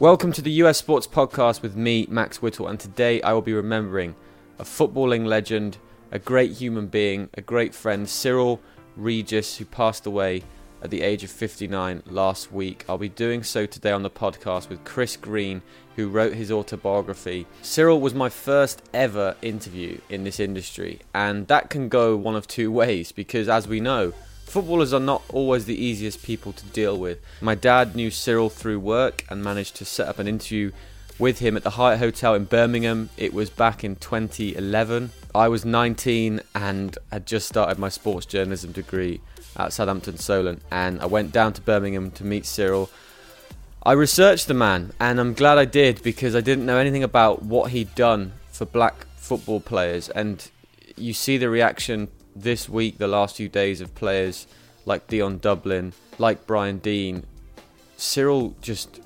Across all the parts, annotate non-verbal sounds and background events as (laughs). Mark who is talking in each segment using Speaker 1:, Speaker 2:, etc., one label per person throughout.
Speaker 1: Welcome to the US Sports Podcast with me, Max Whittle, and today I will be remembering a footballing legend, a great human being, a great friend, Cyrille Regis, who passed away at the age of 59 last week. I'll be doing so today on the podcast with Chris Green, who wrote his autobiography. Cyrille was my first ever interview in this industry, and that can go one of two ways because, as we know, Footballers are not always the easiest people to deal with. My dad knew Cyrille through work and managed to set up an interview with him at the Hyatt Hotel in Birmingham. It was back in 2011. I was 19 and had just started my sports journalism degree at Southampton Solent, and I went down to Birmingham to meet Cyrille. I researched the man, and I'm glad I did because I didn't know anything about what he'd done for black football players. And you see the reaction this week, the last few days of players like Dion Dublin, like Brian Deane, Cyrille just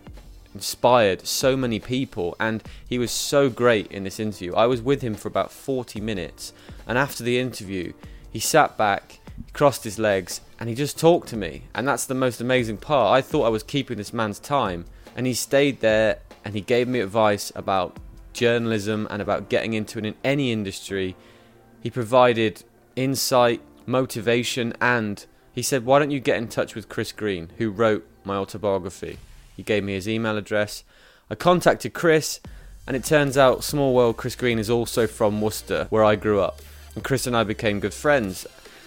Speaker 1: inspired so many people and he was so great in this interview. I was with him for about 40 minutes and after the interview, he sat back, crossed his legs and he just talked to me. And that's the most amazing part. I thought I was keeping this man's time and he stayed there and he gave me advice about journalism and about getting into it in any industry. He provided insight, motivation, and he said, Why don't you get in touch with Chris Green, who wrote my autobiography? He gave me his email address. I contacted Chris, and it turns out, small world, Chris Green is also from Worcester, where I grew up. And Chris and I became good friends.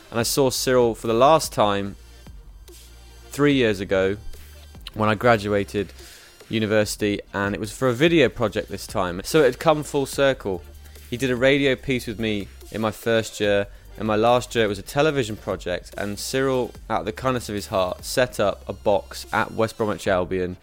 Speaker 1: And I saw Cyrille for the last time three years ago when I graduated university, and it was for a video project this time. So it had come full circle. He did a radio piece with me in my first year, in my last year, it was a television project, and Cyrille, out of the kindness of his heart, set up a box at West Bromwich Albion.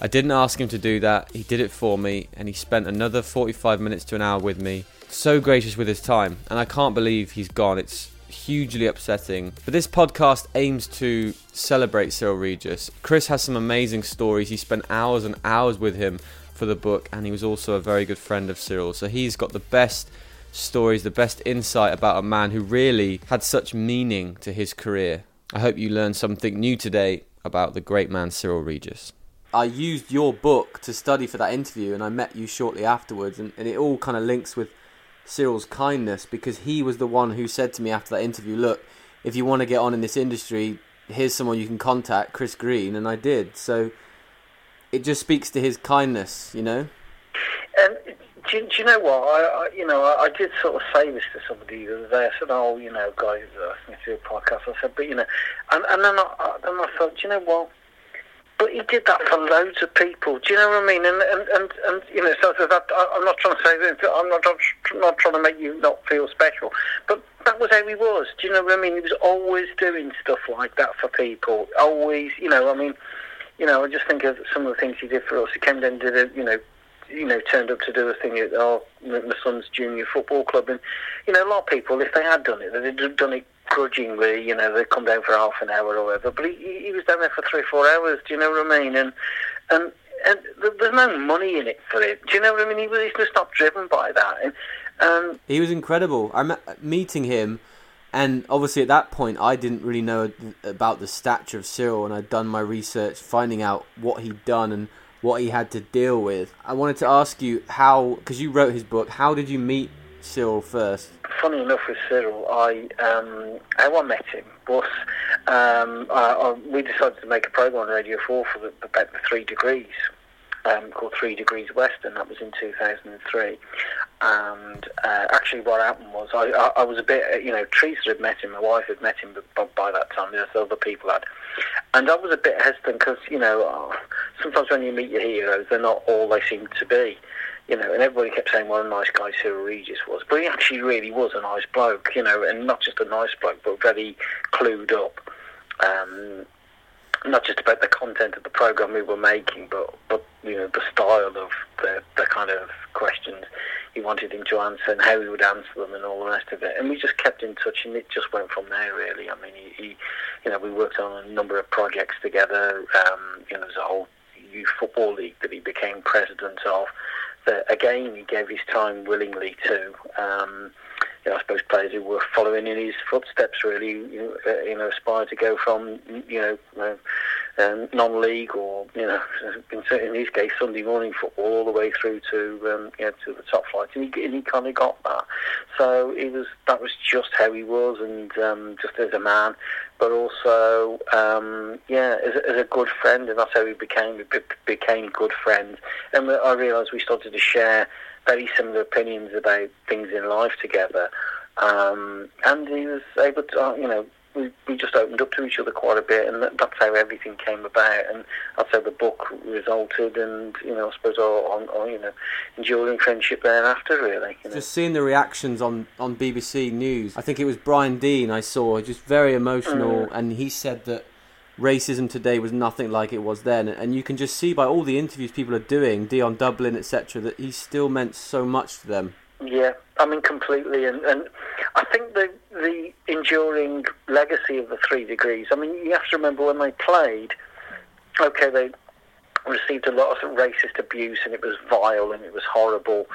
Speaker 1: I didn't ask him to do that, he did it for me, and he spent another 45 minutes to an hour with me. So gracious with his time, and I can't believe he's gone. It's hugely upsetting. But this podcast aims to celebrate Cyrille Regis. Chris has some amazing stories. He spent hours and hours with him for the book, and he was also a very good friend of Cyrille. So he's got the best stories, the best insight about a man who really had such meaning to his career. I hope you learned something new today about the great man Cyrille Regis. I used your book to study for that interview, and I met you shortly afterwards, and, and it all kind of links with Cyrille's kindness because he was the one who said to me after that interview, "Look, if you want to get on in this industry, here's someone you can contact, Chris Green," and I did. So it just speaks to his kindness, you know.
Speaker 2: Um, do, do you know what? I, I you know, I, I, did sort of say this to somebody the other day. I said, "Oh, you know, guys, uh, asked me to do a podcast." I said, "But you know," and, and then I then I thought, do you know what? But he did that for loads of people. Do you know what I mean? And and and, and you know, so that I'm not trying to say that I'm not I'm not trying to make you not feel special, but that was how he was. Do you know what I mean? He was always doing stuff like that for people. Always, you know, I mean, you know, I just think of some of the things he did for us. He came down and did a, you know, you know, turned up to do a thing at our my son's junior football club, and you know, a lot of people, if they had done it, they'd have done it grudgingly. You know, they'd come down for half an hour or whatever. But he, he was down there for three, four hours. Do you know what I mean? And and and there's no money in it for it. Do you know what I mean? He was he's just not driven by that. And um,
Speaker 1: he was incredible. I met meeting him. And obviously, at that point, I didn't really know about the stature of Cyrille, and I'd done my research, finding out what he'd done and what he had to deal with. I wanted to ask you how, because you wrote his book, how did you meet Cyrille first?
Speaker 2: Funny enough with Cyrille, I um, how I met him was um, I, I, we decided to make a program on Radio 4 for the, about the Three Degrees. Um, called Three Degrees West, and that was in 2003. And uh, actually, what happened was I, I, I, was a bit, you know, Teresa had met him, my wife had met him, but by that time, there's other people had. And I was a bit hesitant because, you know, sometimes when you meet your heroes, they're not all they seem to be. You know, and everybody kept saying what a nice guy Cyrille Regis was. But he actually really was a nice bloke, you know, and not just a nice bloke, but very clued up. Um, not just about the content of the program we were making, but but you know the style of the the kind of questions he wanted him to answer and how he would answer them and all the rest of it. And we just kept in touch, and it just went from there. Really, I mean, he, he you know, we worked on a number of projects together. Um, you know, there's a whole youth football league that he became president of. That again, he gave his time willingly to. Um, you know, I suppose players who were following in his footsteps really, you know, uh, aspire to go from you know uh, um, non-league or you know, (laughs) in his case, Sunday morning football all the way through to um, you know to the top flight, and he, and he kind of got that. So he was that was just how he was, and um, just as a man, but also um, yeah, as, as, a good friend, and that's how we became we became good friends. And I realised we started to share very similar opinions about things in life together. Um, and he was able to, uh, you know, we, we just opened up to each other quite a bit, and that, that's how everything came about, and that's how the book resulted, and you know, I suppose on, on you know, enduring friendship thereafter, really. You know.
Speaker 1: Just seeing the reactions on on BBC News, I think it was Brian Deane I saw, just very emotional, mm. and he said that racism today was nothing like it was then, and you can just see by all the interviews people are doing, Dion Dublin, etc., that he still meant so much to them.
Speaker 2: Yeah, I mean completely, and, and I think the the enduring legacy of the three degrees. I mean, you have to remember when they played. Okay, they received a lot of racist abuse, and it was vile and it was horrible.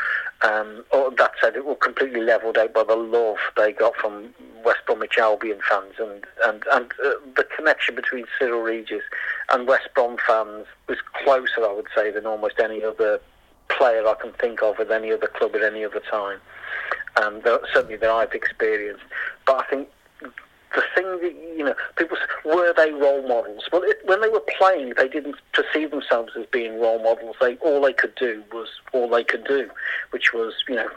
Speaker 2: Um, or that said, it was completely levelled out by the love they got from West Bromwich Albion fans, and and and uh, the connection between Cyrille Regis and West Brom fans was closer, I would say, than almost any other player I can think of with any other club at any other time. Um, certainly that I've experienced. But I think the thing that you know, people were they role models? Well, it, when they were playing, they didn't perceive themselves as being role models. They all they could do was all they could do, which was you know,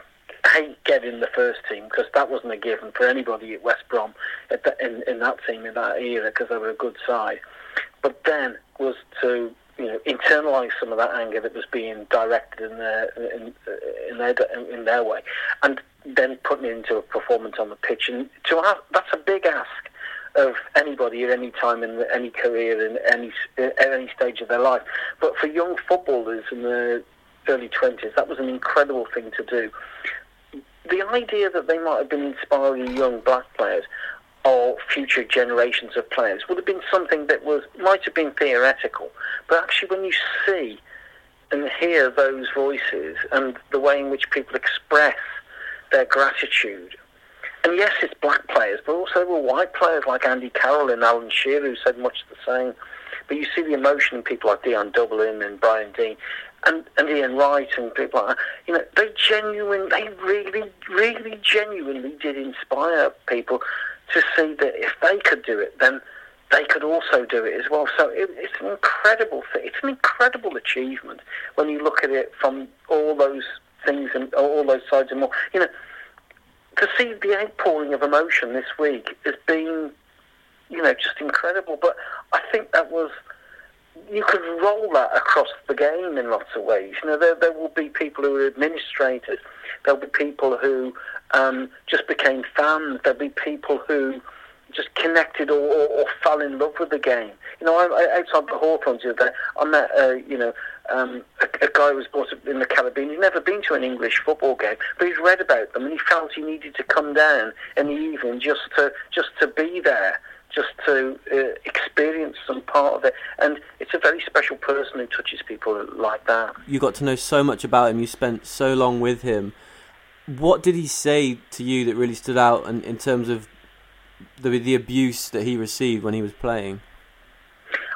Speaker 2: hey, get in the first team because that wasn't a given for anybody at West Brom at the, in in that team in that era because they were a good side. But then was to you know, internalize some of that anger that was being directed in their in, in their in their way, and then putting it into a performance on the pitch. And to have that's a big ask of anybody at any time in any career in any at any stage of their life. But for young footballers in the early twenties, that was an incredible thing to do. The idea that they might have been inspiring young black players or future generations of players would have been something that was might have been theoretical, but actually when you see and hear those voices and the way in which people express their gratitude. And yes, it's black players, but also there were white players like Andy Carroll and Alan Shearer who said much the same. But you see the emotion in people like Dion Dublin and Brian Deane and, and Ian Wright and people like that. You know, they genuinely, they really, really genuinely did inspire people to see that if they could do it, then they could also do it as well. So it, it's an incredible thing. It's an incredible achievement when you look at it from all those things and all those sides and more. You know, to see the outpouring of emotion this week has been, you know, just incredible. But I think that was you could roll that across the game in lots of ways. You know, there there will be people who are administrators. There'll be people who um, just became fans. There'll be people who just connected or, or, or, fell in love with the game. You know, I, outside the Hawthorns I met, uh, you know, um, a, a, guy who was brought up in the Caribbean. He'd never been to an English football game, but he'd read about them and he felt he needed to come down in the evening just to just to be there, just to uh, experience some part of it. And it's a very special person who touches people like that.
Speaker 1: You got to know so much about him. You spent so long with him. What did he say to you that really stood out in, in terms of the the abuse that he received when he was playing?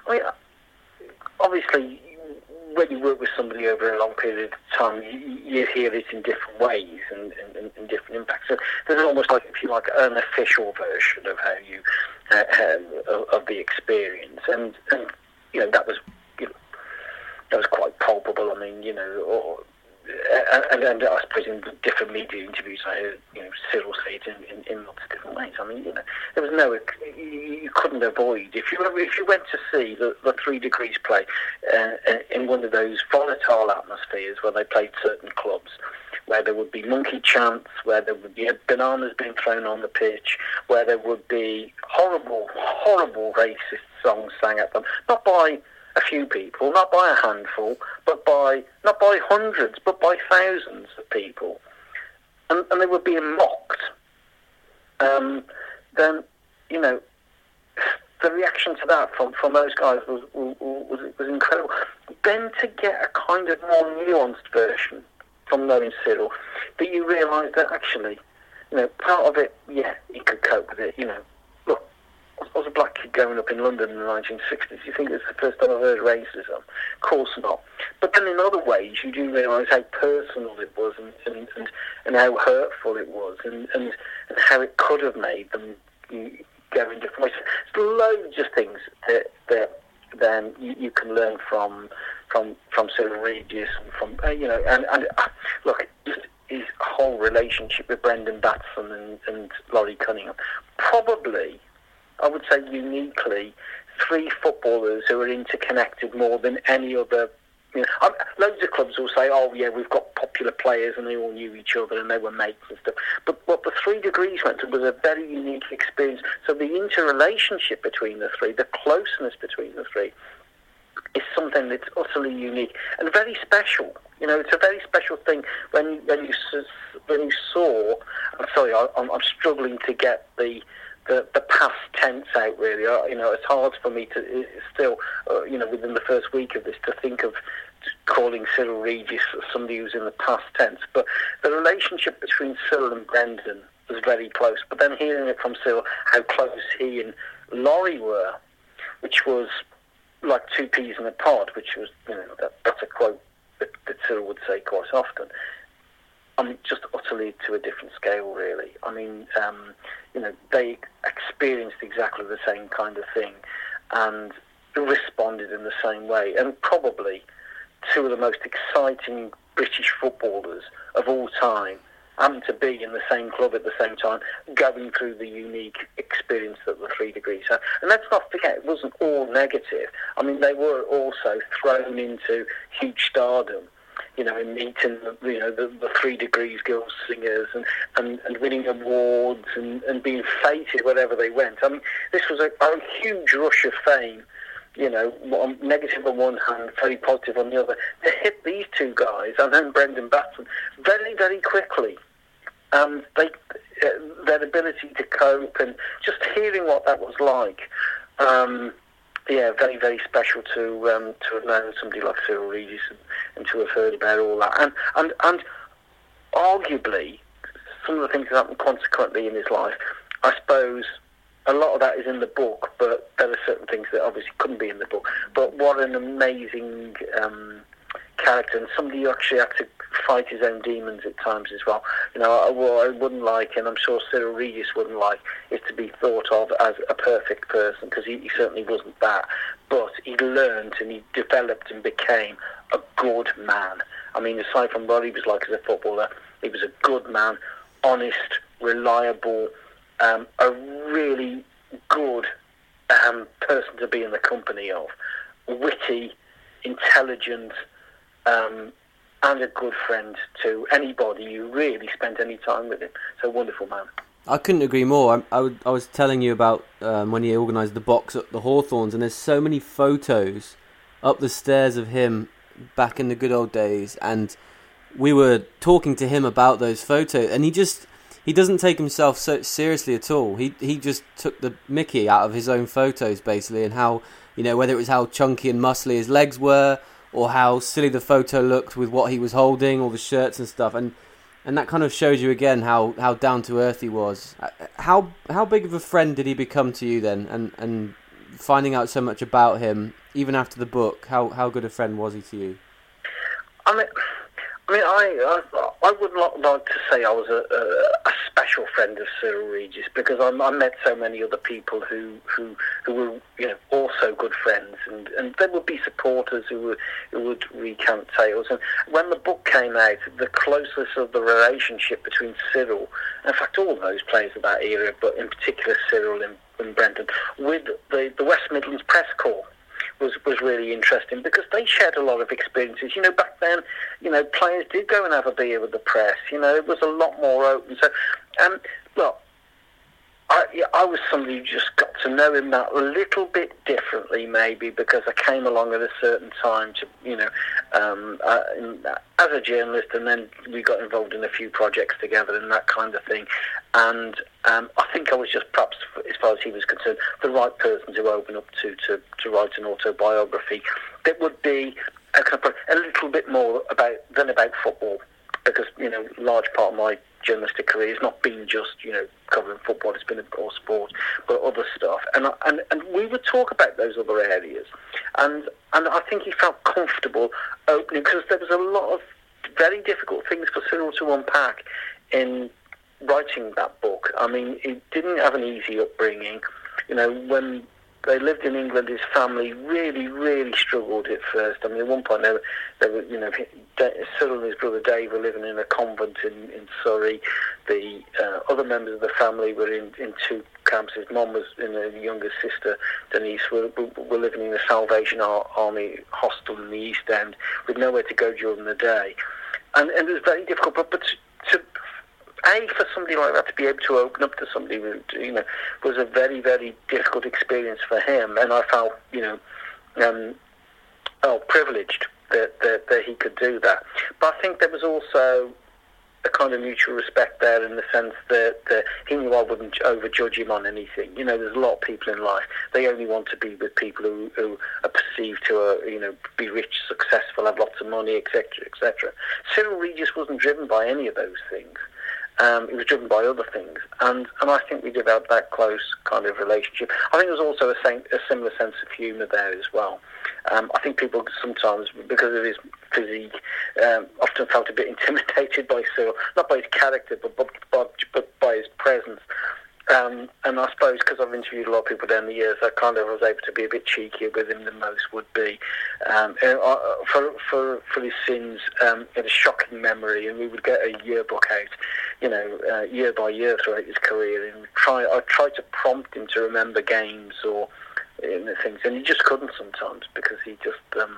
Speaker 2: I mean, obviously, when you work with somebody over a long period of time, you, you hear it in different ways and, and, and, different impacts. So there's almost like, if you like, an official version of how you uh, of, of, the experience, and, and you know that was you know, that was quite palpable. I mean, you know, or, and, and, I suppose in different media interviews, I heard you know Cyrille say it in, in, in, lots of different ways. I mean, you know, there was no you couldn't avoid if you if you went to see the, the Three Degrees play uh, uh, in one of those volatile atmospheres where they played certain clubs, where there would be monkey chants, where there would be bananas being thrown on the pitch, where there would be horrible, horrible racist songs sang at them, not by a few people, not by a handful, but by not by hundreds, but by thousands of people, and, and they were being mocked. Um, then, you know, the reaction to that from, from those guys was, was, was incredible. Then to get a kind of more nuanced version from knowing Cyrille, that you realise that actually, you know, part of it, yeah, he could cope with it. You know, was a black kid growing up in London in the 1960s. You think it's the first time I've heard racism? Of course not. But then in other ways, you do realise how personal it was and, and, and, and how hurtful it was and, and, and how it could have made them go in different ways. There's loads of things that, that then you, you can learn from from from Cyrille Regis and from uh, you know and, and uh, look his whole relationship with Brendan Batson and, and Laurie Cunningham probably I would say uniquely three footballers who are interconnected more than any other. You know, loads of clubs will say, "Oh, yeah, we've got popular players and they all knew each other and they were mates and stuff." But what the three degrees went to was a very unique experience. So the interrelationship between the three, the closeness between the three, is something that's utterly unique and very special. You know, it's a very special thing when when you when you saw. I'm sorry, I, I'm struggling to get the the, the past tense out really. Uh, you know, it's hard for me to still, uh, you know, within the first week of this to think of calling Cyrille Regis somebody who's in the past tense. But the relationship between Cyrille and Brendan was very close. But then hearing it from Cyrille, how close he and Laurie were, which was like two peas in a pod, which was, you know, that, that's a quote that, that Cyrille would say quite often. I mean, just utterly to a different scale, really. I mean, um, you know, they experienced exactly the same kind of thing and responded in the same way. And probably two of the most exciting British footballers of all time having to be in the same club at the same time, going through the unique experience that the three degrees had. And let's not forget, it wasn't all negative. I mean, they were also thrown into huge stardom you know, meeting you know the, the Three Degrees Girls singers and, and, and winning awards and, and being feted wherever they went. I mean, this was a, a huge rush of fame. You know, negative on one hand, very positive on the other. To hit these two guys and then Brendan Batson very, very quickly. And they, uh, their ability to cope and just hearing what that was like. Um, yeah, very, very special to um, to have known somebody like Cyrille Regis and, and, to have heard about all that. And, and, and arguably, some of the things that happened consequently in his life, I suppose a lot of that is in the book, but there are certain things that obviously couldn't be in the book. But what an amazing um, character and somebody who actually had to fight his own demons at times as well. You know, what I wouldn't like, and I'm sure Cyrille Regis wouldn't like, is to be thought of as a perfect person because he, he certainly wasn't that. But he learned and he developed and became a good man. I mean, aside from what he was like as a footballer, he was a good man, honest, reliable, um, a really good um, person to be in the company of, witty, intelligent, um, and a good friend to anybody who really spent any time with him. So wonderful man.
Speaker 1: I couldn't agree more. I, I, I was telling you about um, when he organised the box at the Hawthorns, and there's so many photos up the stairs of him back in the good old days, and we were talking to him about those photos, and he just he doesn't take himself so seriously at all. He he just took the Mickey out of his own photos basically, and how you know whether it was how chunky and muscly his legs were, or how silly the photo looked with what he was holding, all the shirts and stuff, and and that kind of shows you again how, how down to earth he was. Uh, how how big of a friend did he become to you then? And and finding out so much about him, even after the book, how how good a friend was he to you?
Speaker 2: I mean, I mean, I I, I would not like to say I was a, a, a special friend of Cyrille Regis because I, I, met so many other people who who who were you know also good friends, and, and there would be supporters who would who would recount tales. And when the book came out, the closeness of the relationship between Cyrille, in fact, all those players of that era, but in particular Cyrille and, and Brendan, with the the West Midlands Press Corps was was really interesting because they shared a lot of experiences. You know, back then, you know, players did go and have a beer with the press. You know, it was a lot more open. So, um, look, I, I was somebody who just got to know him that little bit differently, maybe because I came along at a certain time to, you know, um, uh, uh, as a journalist, and then we got involved in a few projects together and that kind of thing. And um, I think I was just perhaps, as far as he was concerned, the right person to open up to to, to write an autobiography that would be a, a little bit more about than about football because you know, large part of my journalistic career. It's not been just you know covering football. It's been course sport, but other stuff. And and and we would talk about those other areas, and and I think he felt comfortable opening because there was a lot of very difficult things for Cyrille to unpack in writing that book. I mean, he didn't have an easy upbringing. You know, when they lived in England. His family really, really struggled at first. I mean, at one point they were, they were you know, Cyrille and his brother Dave were living in a convent in, in Surrey. The uh, other members of the family were in, in two camps. His mum was, and the younger sister Denise were, were living in the Salvation Army hostel in the East End with nowhere to go during the day. And, and it was very difficult, but, but to, a for somebody like that to be able to open up to somebody, you know, was a very very difficult experience for him, and I felt you know, um, oh privileged that, that that he could do that. But I think there was also a kind of mutual respect there in the sense that, that he knew I wouldn't overjudge him on anything. You know, there's a lot of people in life. They only want to be with people who, who are perceived to, uh, you know, be rich, successful, have lots of money, etc., etc. Cyrille Regis wasn't driven by any of those things. Um, it was driven by other things, and and I think we developed that close kind of relationship. I think there was also a, same, a similar sense of humour there as well. Um, I think people sometimes, because of his physique, um, often felt a bit (laughs) intimidated by Cyrille, not by his character, but but, but, but by his presence. Um, and I suppose because I've interviewed a lot of people down the years, I kind of was able to be a bit cheekier with him than most would be. Um, uh, for, for, for his sins, um, a shocking memory, and we would get a yearbook out, you know, uh, year by year throughout his career. And try, I tried to prompt him to remember games or you know, things, and he just couldn't sometimes because he just, um,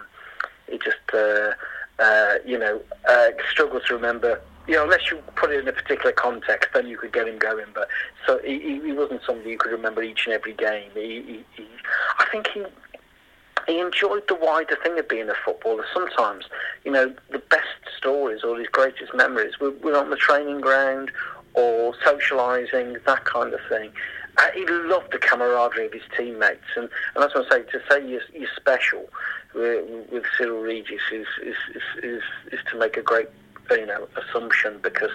Speaker 2: he just, uh, uh, you know, uh, struggled to remember you know, unless you put it in a particular context, then you could get him going. But so he, he wasn't somebody who could remember each and every game. He, he, he, I think he he enjoyed the wider thing of being a footballer. Sometimes, you know, the best stories or his greatest memories were, were on the training ground or socialising, that kind of thing. Uh, he loved the camaraderie of his teammates, and, and that's what I say. To say you're, you're special with, with Cyrille Regis is, is, is, is, is to make a great you know assumption because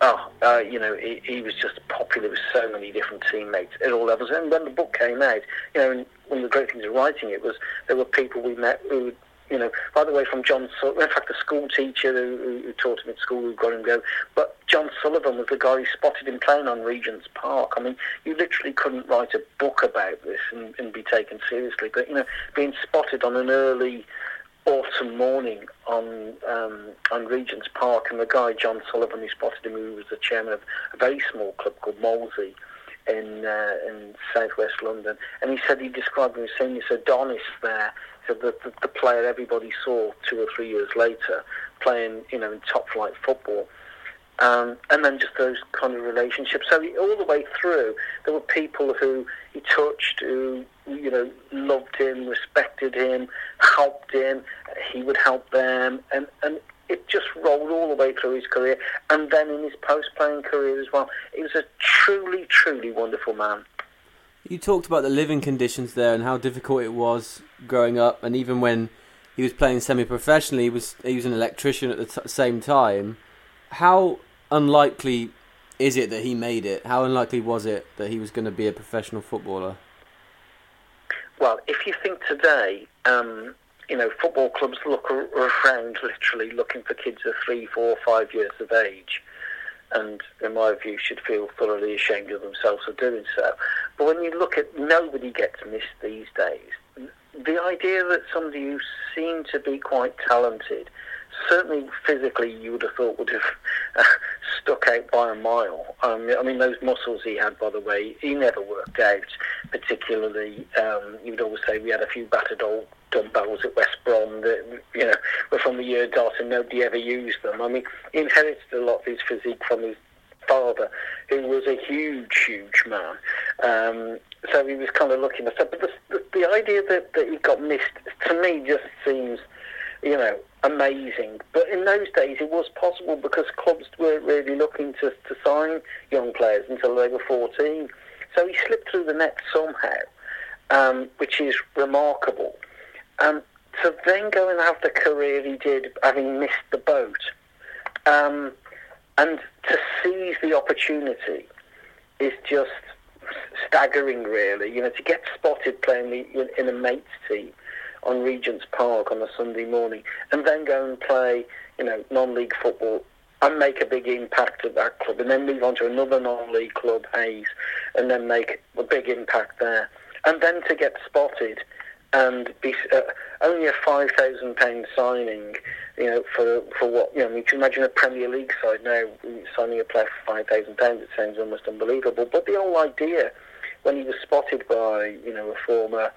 Speaker 2: oh uh, you know he, he, was just popular with so many different teammates at all levels. And when the book came out, you know, one of the great things of writing it was there were people we met who. You know, by the way, from John, in fact, the school teacher who, who taught him at school who got him go. But John Sullivan was the guy who spotted him playing on Regent's Park. I mean, you literally couldn't write a book about this and, and be taken seriously. But you know, being spotted on an early autumn morning on um, on Regent's Park, and the guy John Sullivan who spotted him, who was the chairman of a very small club called Molesey in uh, in southwest London, and he said he described him as saying he's Adonis there. The, the player everybody saw two or three years later playing, you know, in top flight football. Um, and then just those kind of relationships. So all the way through, there were people who he touched, who you know loved him, respected him, helped him. He would help them, and and it just rolled all the way through his career, and then in his post-playing career as well. He was a truly, truly wonderful man.
Speaker 1: You talked about the living conditions there and how difficult it was growing up, and even when he was playing semi-professionally, he was he was an electrician at the t- same time. How unlikely is it that he made it? How unlikely was it that he was going to be a professional footballer?
Speaker 2: Well, if you think today, um, you know, football clubs look around literally looking for kids of three, four, five years of age, and in my view, should feel thoroughly ashamed of themselves for doing so. But when you look at nobody gets missed these days, the idea that somebody who seemed to be quite talented certainly physically you would have thought would have (laughs) stuck out by a mile. Um, I mean, those muscles he had, by the way, he never worked out particularly. Um, you would always say we had a few battered old dumbbells at West Brom that, you know, were from the year dot and nobody ever used them. I mean, he inherited a lot of his physique from his father, who was a huge, huge man. Um, so he was kind of looking at that. But the, the, the idea that, that he got missed, to me, just seems, you know, amazing. But in those days, it was possible because clubs weren't really looking to, to sign young players until they were 14. So he slipped through the net somehow, um, which is remarkable. Um, to then go and have the career he did, having missed the boat, um, and to seize the opportunity is just staggering, really. You know, to get spotted playing in a mates team on Regent's Park on a Sunday morning, and then go and play, you know, non-league football and make a big impact at that club, and then move on to another non-league club, Hayes, and then make a big impact there, and then to get spotted and be uh, only a five thousand pound signing, you know, for for what you know. you can imagine a Premier League side now signing a player for five thousand pounds. It sounds almost unbelievable. But the whole idea, when he was spotted by you know a former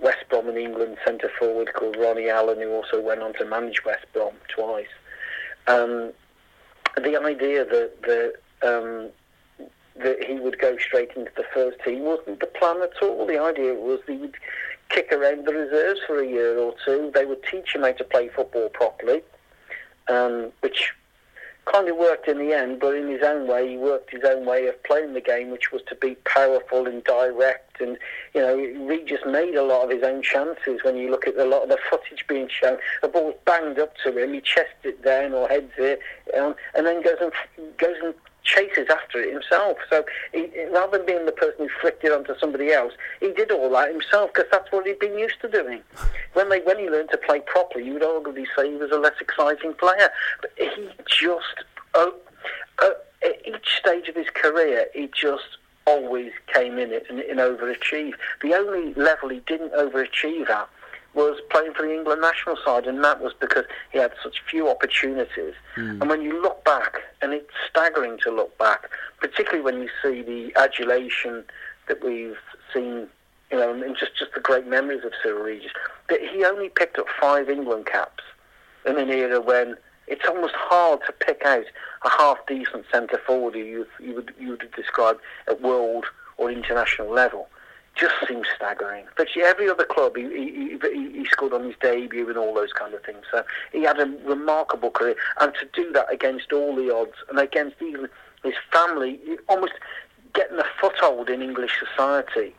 Speaker 2: West Brom in England centre forward called Ronnie Allen, who also went on to manage West Brom twice. Um, the idea that that um, that he would go straight into the first team wasn't the plan at all. The idea was he would kick around the reserves for a year or two. They would teach him how to play football properly, um, which kind of worked in the end, but in his own way, he worked his own way of playing the game, which was to be powerful and direct. And, you know, Regis made a lot of his own chances when you look at a lot of the footage being shown. The ball banged up to him, he chests it down or heads it, um, and then goes and, goes and chases after it himself. So he, rather than being the person who flicked it onto somebody else, he did all that himself because that's what he'd been used to doing. When they when he learned to play properly, you would arguably say he was a less exciting player. But he just, uh, uh, at each stage of his career, he just always came in it and, and overachieved. The only level he didn't overachieve at was playing for the England national side, and that was because he had such few opportunities. Mm. And when you look back, and it's staggering to look back, particularly when you see the adulation that we've seen, you know, and just, just the great memories of Cyrille Regis, that he only picked up five England caps in an era when it's almost hard to pick out a half decent centre forward who you, you, would, you would describe at world or international level just seems staggering. But every other club, he, he, he, scored on his debut and all those kind of things. So he had a remarkable career. And to do that against all the odds and against even his family, almost getting a foothold in English society,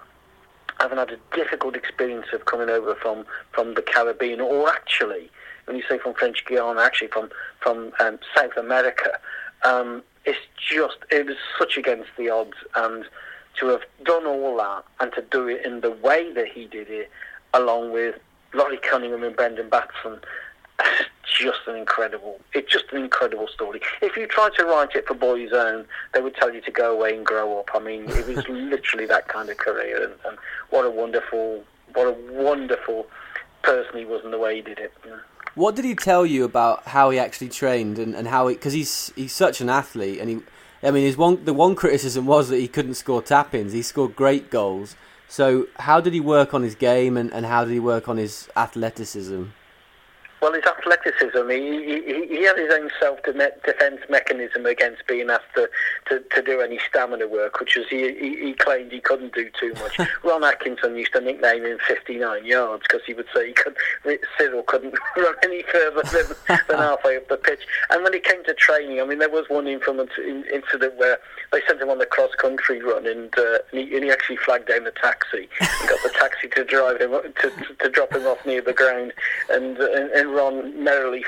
Speaker 2: having had a difficult experience of coming over from, from the Caribbean, or actually, when you say from French Guiana, actually from, from um, South America, um, it's just, it was such against the odds. and to have done all that and to do it in the way that he did it, along with Laurie Cunningham and Brendan Batson, (laughs) just an incredible, it's just an incredible story. If you tried to write it for Boys Own, they would tell you to go away and grow up. I mean, it was (laughs) literally that kind of career, and, and, what a wonderful, what a wonderful person he was in the way he did it.
Speaker 1: What did he tell you about how he actually trained and, and how he? Because he's he's such an athlete, and he I mean, his one the one criticism was that he couldn't score tap-ins. He scored great goals. So, how did he work on his game, and, and how did he work on his athleticism?
Speaker 2: Well, his athleticism, he, he, he had his own self-defense mechanism against being asked to, to, to do any stamina work, which was he, he, he claimed he couldn't do too much. (laughs) Ron Atkinson used to nickname him 59 yards because he would say he could, Cyrille couldn't (laughs) run any further than, than halfway up the pitch. And when it came to training, I mean, there was one incident where they sent him on the cross-country run and, uh, and, he, and he actually flagged down the taxi and got the taxi to drive him to, to, to drop him off near the ground and, and, and Ron merrily,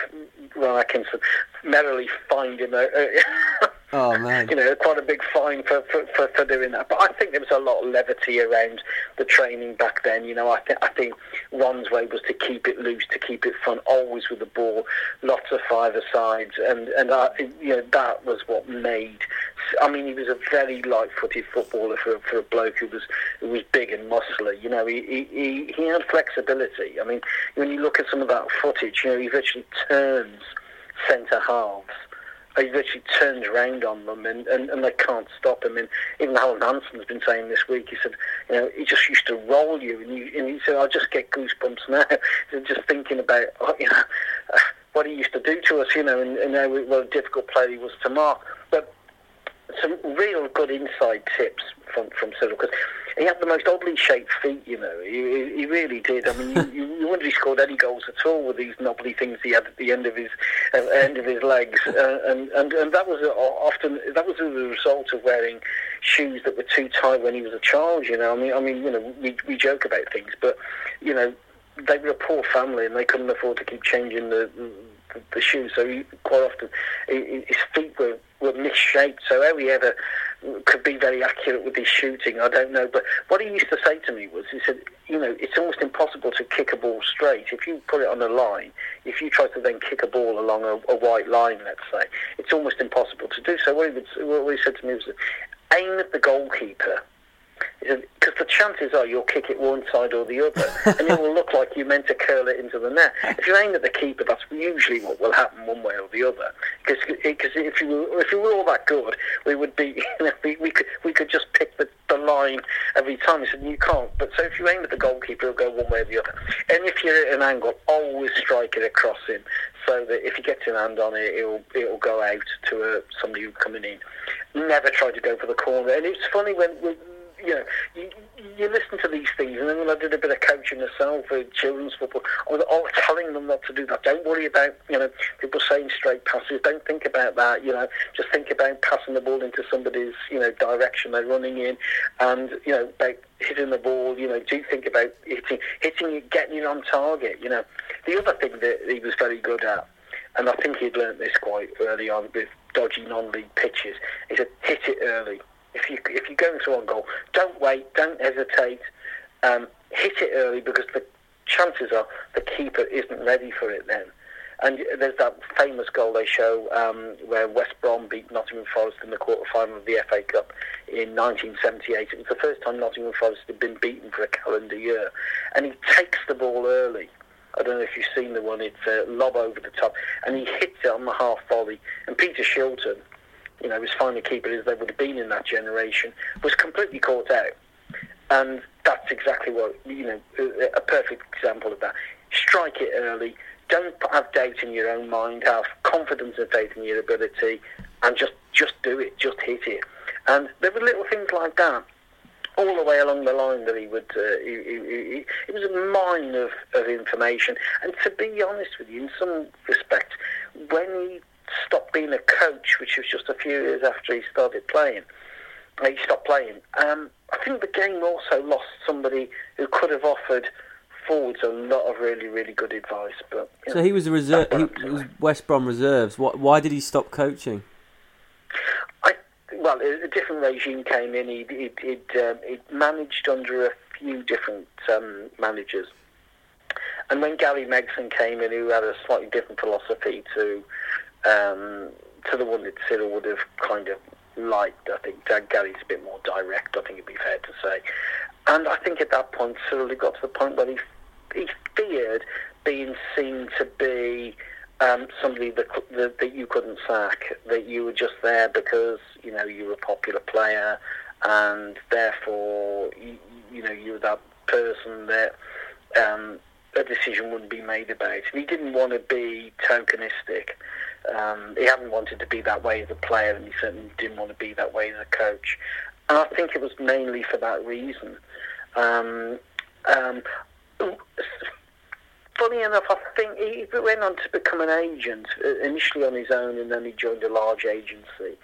Speaker 2: Ron Atkinson, merrily fined him. Uh,
Speaker 1: oh man!
Speaker 2: You know, quite a big fine for, for, for, for, doing that. But I think there was a lot of levity around the training back then. You know, I think I think Ron's way was to keep it loose, to keep it fun, always with the ball, lots of five sides, and and I, you know that was what made. I mean, he was a very light-footed footballer for for a bloke who was who was big and muscular. You know, he he he had flexibility. I mean, when you look at some of that footage, you know, he virtually turns centre halves he literally turns around on them and, and, and they can't stop him. And even Alan Hansen's been saying this week, he said, you know, he just used to roll you. And, you, and he said, I just get goosebumps now, (laughs) just thinking about, oh, you know, (laughs) what he used to do to us, you know, and, and how what a difficult player he was to mark. But some real good inside tips from, from Cyrille, because he had the most oddly shaped feet, you know. He, he really did. I mean, you, (laughs) you wonder he scored any goals at all with these knobbly things he had at the end of his uh, end of his legs, (laughs) uh, and, and and that was uh, often that was the result of wearing shoes that were too tight when he was a child. You know, I mean, I mean, you know, we we joke about things, but you know, they were a poor family and they couldn't afford to keep changing the the, the shoes, so he, quite often his feet were were misshaped. So he ever could be very accurate with his shooting, I don't know. But what he used to say to me was, he said, you know, it's almost impossible to kick a ball straight. If you put it on a line, if you try to then kick a ball along a, a white line, let's say, it's almost impossible to do. So what he, would, what he said to me was, aim at the goalkeeper because the chances are you'll kick it one side or the other, (laughs) and it will look like you meant to curl it into the net. If you aim at the keeper, that's usually what will happen one way or the other. Because if you were if you were all that good, we would be (laughs) you know, we, we could we could just pick the, the line every time. So you can't. But so if you aim at the goalkeeper, it'll go one way or the other. And if you're at an angle, always strike it across him, so that if he gets an hand on it, it'll it'll go out to a, uh, somebody who's coming in. Never try to go for the corner. And it's funny when you know, you, you listen to these things, and then when I did a bit of coaching myself for children's football, I was always telling them not to do that. Don't worry about, you know, people saying straight passes. Don't think about that. You know, just think about passing the ball into somebody's, you know, direction they're running in, and you know, about hitting the ball. You know, do think about hitting, hitting it, getting it on target. You know, the other thing that he was very good at, and I think he'd learnt this quite early on with dodgy non-league pitches, is to hit it early if you if you're going through on goal, don't wait, don't hesitate, um, hit it early because the chances are the keeper isn't ready for it then. And there's that famous goal they show um, where West Brom beat Nottingham Forest in the quarter final of the FA Cup in 1978. It was the first time Nottingham Forest had been beaten for a calendar year. And he takes the ball early. I don't know if you've seen the one. It's a lob over the top, and he hits it on the half volley. And Peter Shilton, you know, as fine a keeper as they would have been in that generation, was completely caught out. And that's exactly what, you know, a perfect example of that. Strike it early. Don't have doubt in your own mind. Have confidence and faith in your ability, and just just do it. Just hit it. And there were little things like that all the way along the line that he would. Uh, he, he, he, it was a mine of, of information. And to be honest with you, in some respects, when he stopped being a coach, which was just a few years after he started playing. He stopped playing. Um, I think the game also lost somebody who could have offered forwards a lot of really, really good advice. But
Speaker 1: so know, he was a reserve. He was West Brom reserves. What, why did he stop coaching?
Speaker 2: I well, a different regime came in. He he he'd, um, he'd managed under a few different um, managers. And when Gary Megson came in, who had a slightly different philosophy to um, to the one that Cyrille would have kind of liked. I think Gary's a bit more direct. I think it'd be fair to say. And I think at that point, Cyrille had got to the point where he he feared being seen to be um, somebody that, that, that you couldn't sack, that you were just there because you know you were a popular player, and therefore you, you know you were that person that um, a decision wouldn't be made about. And he didn't want to be tokenistic. Um, he hadn't wanted to be that way as a player, and he certainly didn't want to be that way as a coach. And I think it was mainly for that reason. Um, um, funny enough, I think he went on to become an agent uh, initially on his own, and then he joined a large agency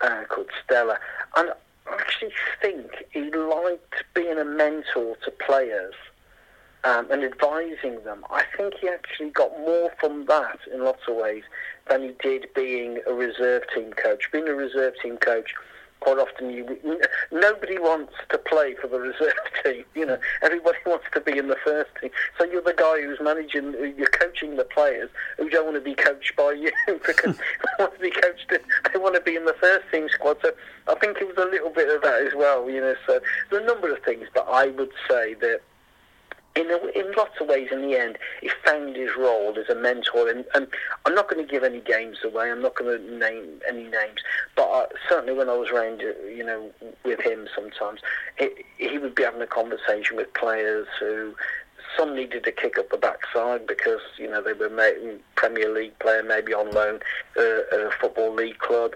Speaker 2: uh, called Stellar. And I actually think he liked being a mentor to players um, and advising them. I think he actually got more from that in lots of ways than he did being a reserve team coach. Being a reserve team coach, quite often you nobody wants to play for the (laughs) reserve team. You know, everybody (laughs) wants to be in the first team. So you're the guy who's managing, you're coaching the players who don't want to be coached by (laughs) you because they want to be coached. They want to be in the first team squad. So I think it was a little bit of that as well. You know, so there's a number of things, but I would say that in, a, in lots of ways, in the end, he found his role as a mentor. And, and I'm not going to give any games away. I'm not going to name any names. But uh, certainly, when I was around, uh, you know, with him, sometimes it, he would be having a conversation with players who some needed to kick up the backside because you know they were Premier League player, maybe on loan uh, at a football league club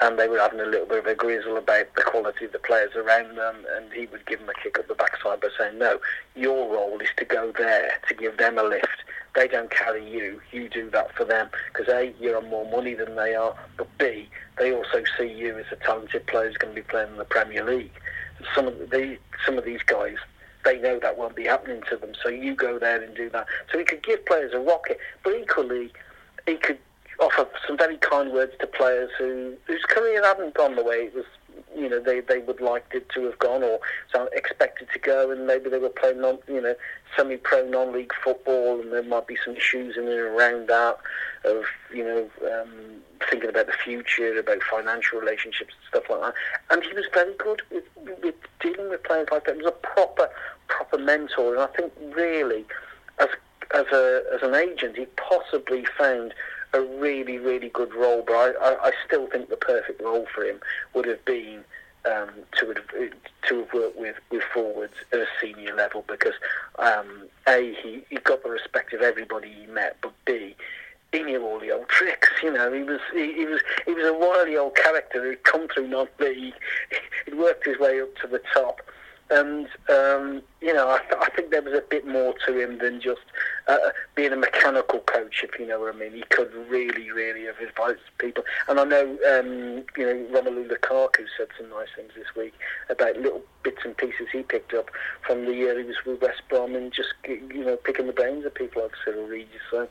Speaker 2: and they were having a little bit of a grizzle about the quality of the players around them, and he would give them a kick up the backside by saying, "No, your role is to go there to give them a lift. They don't carry you. You do that for them because a, you're on more money than they are, but b, they also see you as a talented player who's going to be playing in the Premier League. Some of the some of these guys." They know that won't be happening to them, so you go there and do that. So he could give players a rocket, but equally, he could offer some very kind words to players who whose career hadn't gone the way it was you know they they would like it to have gone or expected to go, and maybe they were playing non you know semi-pro non-league football, and there might be some issues in and around that of you know um, thinking about the future, about financial relationships and stuff like that. And he was very good with, with dealing with players like that. He was a proper proper mentor, and I think really as as a as an agent, he possibly found a really, really good role, but I, I, I still think the perfect role for him would have been um, to have, to have worked with, with forwards at a senior level because um, a he, he got the respect of everybody he met, but b he knew all the old (laughs) tricks. You know, he was he, he was he was a wily old character who'd come through non-league. (laughs) He'd worked his way up to the top, and um, you know, I, th- I think there was a bit more to him than just uh, being a mechanical coach, if you know what I mean. He could really, really have advised people. And I know, um, you know, Romelu Lukaku said some nice things this week about little bits and pieces he picked up from the year he was with West Brom and just, you know, picking the brains of people like Cyrille Regis. So,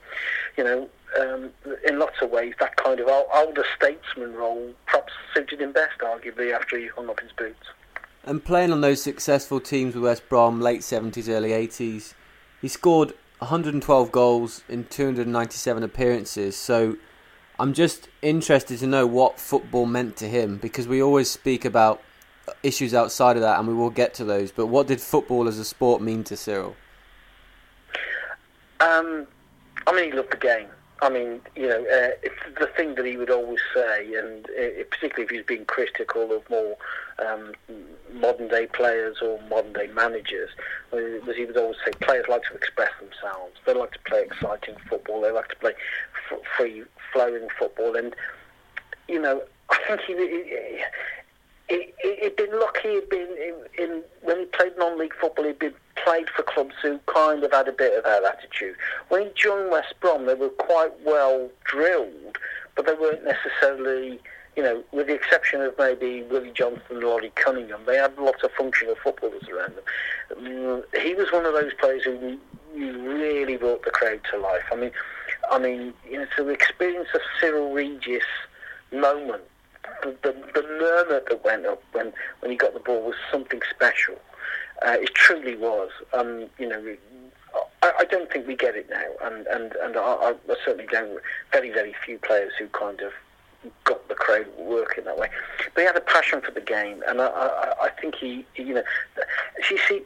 Speaker 2: you know, um, in lots of ways, that kind of older statesman role perhaps suited him best, arguably, after he hung up his boots.
Speaker 1: And playing on those successful teams with West Brom, late 70s, early 80s, he scored 112 goals in 297 appearances. So I'm just interested to know what football meant to him because we always speak about issues outside of that and we will get to those. But what did football as a sport mean to Cyrille?
Speaker 2: Um, I mean, he loved the game. I mean, you know, uh, it's the thing that he would always say, and uh, particularly if he was being critical of more um, modern day players or modern day managers, was he would always say players like to express themselves. They like to play exciting football. They like to play f- free flowing football, and you know, I think he. He he, he'd been lucky. He'd been in, in when he played non-league football. He'd been played for clubs who kind of had a bit of that attitude. When he joined West Brom, they were quite well drilled, but they weren't necessarily, you know, with the exception of maybe Willie Johnston and Laurie Cunningham, they had lots of functional footballers around them. Mm, he was one of those players who really brought the crowd to life. I mean, I mean, you know, so the experience of Cyrille Regis moment the, the, the murmur that went up when, when he got the ball was something special. Uh, it truly was. Um, you know, I, I, don't think we get it now, and and and I, I certainly don't. Very very few players who kind of got the crowd working that way. But he had a passion for the game, and I, I, I think he, you know, you see,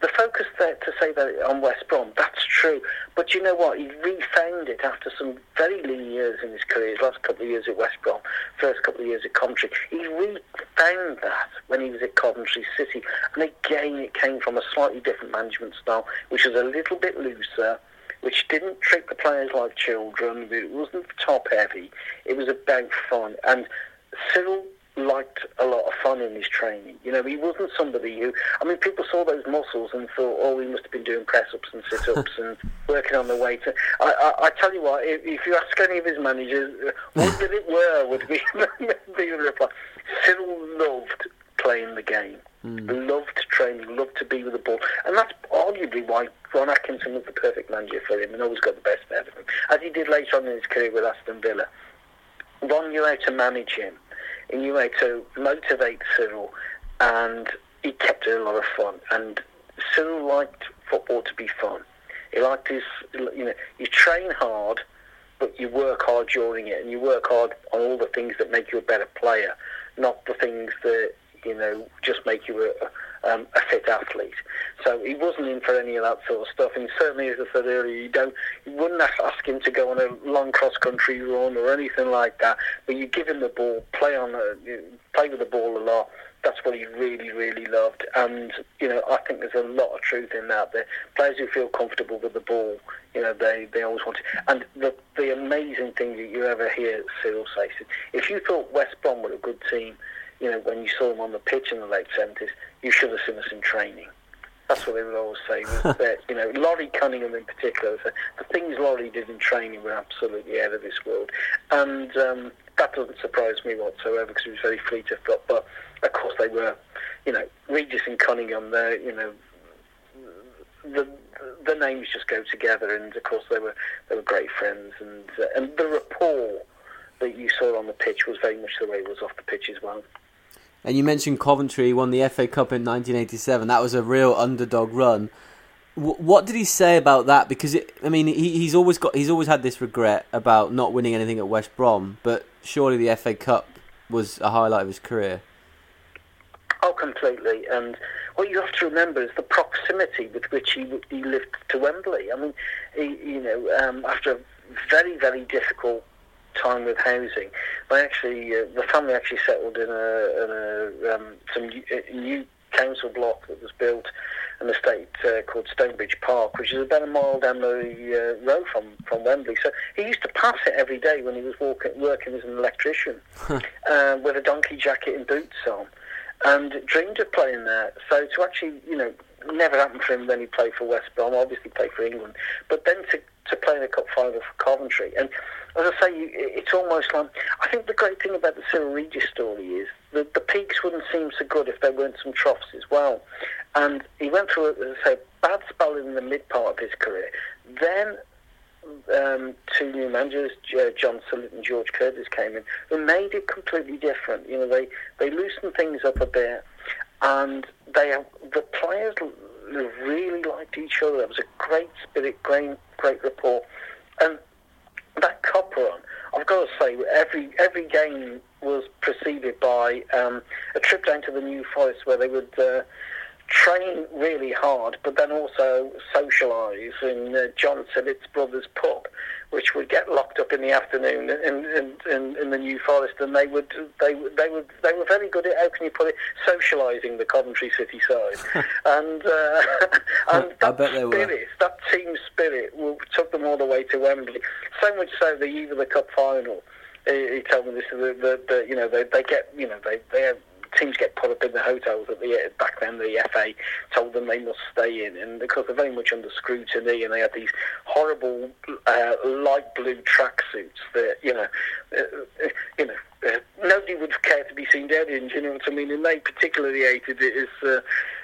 Speaker 2: the focus there to say that on West Brom, that's true. But you know what? He refound it after some very lean years in his career. His last couple of years at West Brom, first couple of years at Coventry. He refound that when he was at Coventry City. And again, it came from a slightly different management style, which was a little bit looser, which didn't treat the players like children. It wasn't top heavy. It was about fun. And Cyrille liked a lot of fun in his training. You know, he wasn't somebody who, I mean, people saw those muscles and thought, oh, he must have been doing press ups and sit ups (laughs) and working on the weight. I, I, I tell you what, if, if, you ask any of his managers, what did it were, would (laughs) be the reply. Cyrille loved playing the game. Mm. Loved training, loved to be with the ball, and that's arguably why Ron Atkinson was the perfect manager for him and always got the best out of him, as he did later on in his career with Aston Villa. Ron knew how to manage him, he knew how to motivate Cyrille, and he kept it a lot of fun. And Cyrille liked football to be fun. He liked his, you know, you train hard, but you work hard during it, and you work hard on all the things that make you a better player, not the things that you know just make you a, um, a fit athlete. So he wasn't in for any of that sort of stuff. And certainly, as I said earlier, you don't, you wouldn't ask him to go on a long cross country run or anything like that. But you give him the ball, play on, a, play with the ball a lot. That's what he really, really loved. And you know, I think there's a lot of truth in that. The players who feel comfortable with the ball, you know, they, they always want to. And the the amazing thing that you ever hear Cyrille say, is if you thought West Brom were a good team you know, when you saw them on the pitch in the late 70s, you should have seen us in training. That's what they would always say. Was (laughs) that, you know, Laurie Cunningham in particular, the things Laurie did in training were absolutely out of this world. And um, that doesn't surprise me whatsoever because he was very fleet of foot. But, of course, they were, you know, Regis and Cunningham, they're, you know, the the names just go together, and of course they were they were great friends, and uh, and the rapport that you saw on the pitch was very much the way it was off the pitch as well.
Speaker 1: And you mentioned Coventry won the FA Cup in 1987. That was a real underdog run. What did he say about that? Because it, I mean, he, he's always got he's always had this regret about not winning anything at West Brom, but surely the FA Cup was a highlight of his career.
Speaker 2: Oh, completely. And what you have to remember is the proximity with which he, he lived to Wembley. I mean, he, you know, um, after a very, very difficult time with housing, they actually, uh, the family actually settled in a, in a um, some new, new council block that was built an estate uh, called Stonebridge Park, which is about a mile down the uh, road from, from Wembley. So he used to pass it every day when he was walking, working as an electrician uh, with a donkey jacket and boots on and dreamed of playing there. So to actually, you know, never happened for him when he played for West Brom, obviously played for England, but then to, to play in a cup final for Coventry. And as I say, it's almost like, I think the great thing about the Cyrille Regis story is that the peaks wouldn't seem so good if there weren't some troughs as well. And he went through, as I say, bad spell in the mid part of his career. Then um, two new managers, John Sillett and George Curtis, came in, who made it completely different. You know, they, they loosened things up a bit, and they the players really liked each other. There was a great spirit, great, great rapport, and that cup run. I've got to say, every every game was preceded by um, a trip down to the New Forest where they would. Uh, train really hard, but then also socialise in uh, John Sillett's brother's pub, which would get locked up in the afternoon in, in, in, in, the New Forest, and they would they they would they were very good at how can you put it socialising the Coventry City side, (laughs) and uh, (laughs) and that spirit, that team spirit, took them all the way to Wembley. So much so the eve of the cup final. He, told me this: the, the, the you know they, they get you know they they have teams get put up in the hotels at the back then the FA told them they must stay in and because they're very much under scrutiny and they had these horrible uh, light blue tracksuits that you know uh, uh, you know uh, nobody would care to be seen dead in. You know what I mean? And they particularly hated it as uh,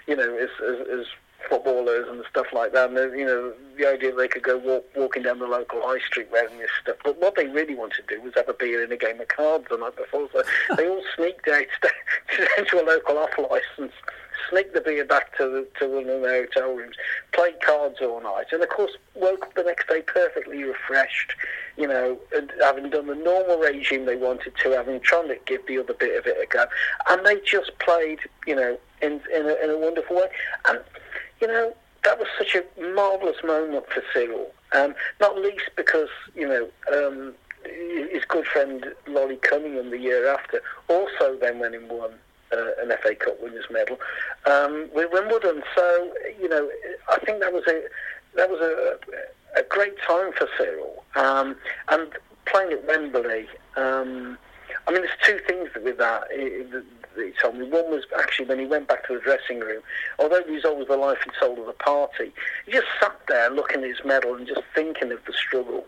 Speaker 2: you know as, as, as footballers and stuff like that. And the, you know, the idea they could go walk, walking down the local high street wearing this stuff. But what they really wanted to do was have a beer and a game of cards the night before. So (laughs) they all sneaked out (laughs) to a local off license, sneaked the beer back to the, to one of their hotel rooms, played cards all night, and of course woke up the next day perfectly refreshed. You know, having done the normal regime they wanted to, having trying to give the other bit of it a go, and they just played, you know, in in a, in a wonderful way. And you know, that was such a marvellous moment for Cyrille. Um, not least because, you know, um, his good friend Laurie Cunningham the year after also then went and won uh, an FA Cup winners medal um, with Wimbledon. So you know, I think that was a that was a, a great time for Cyrille. Um, and playing at Wembley, um, I mean, there's two things with that that he told me. One was actually when he went back to the dressing room, although he was always the life and soul of the party, he just sat there looking at his medal and just thinking of the struggle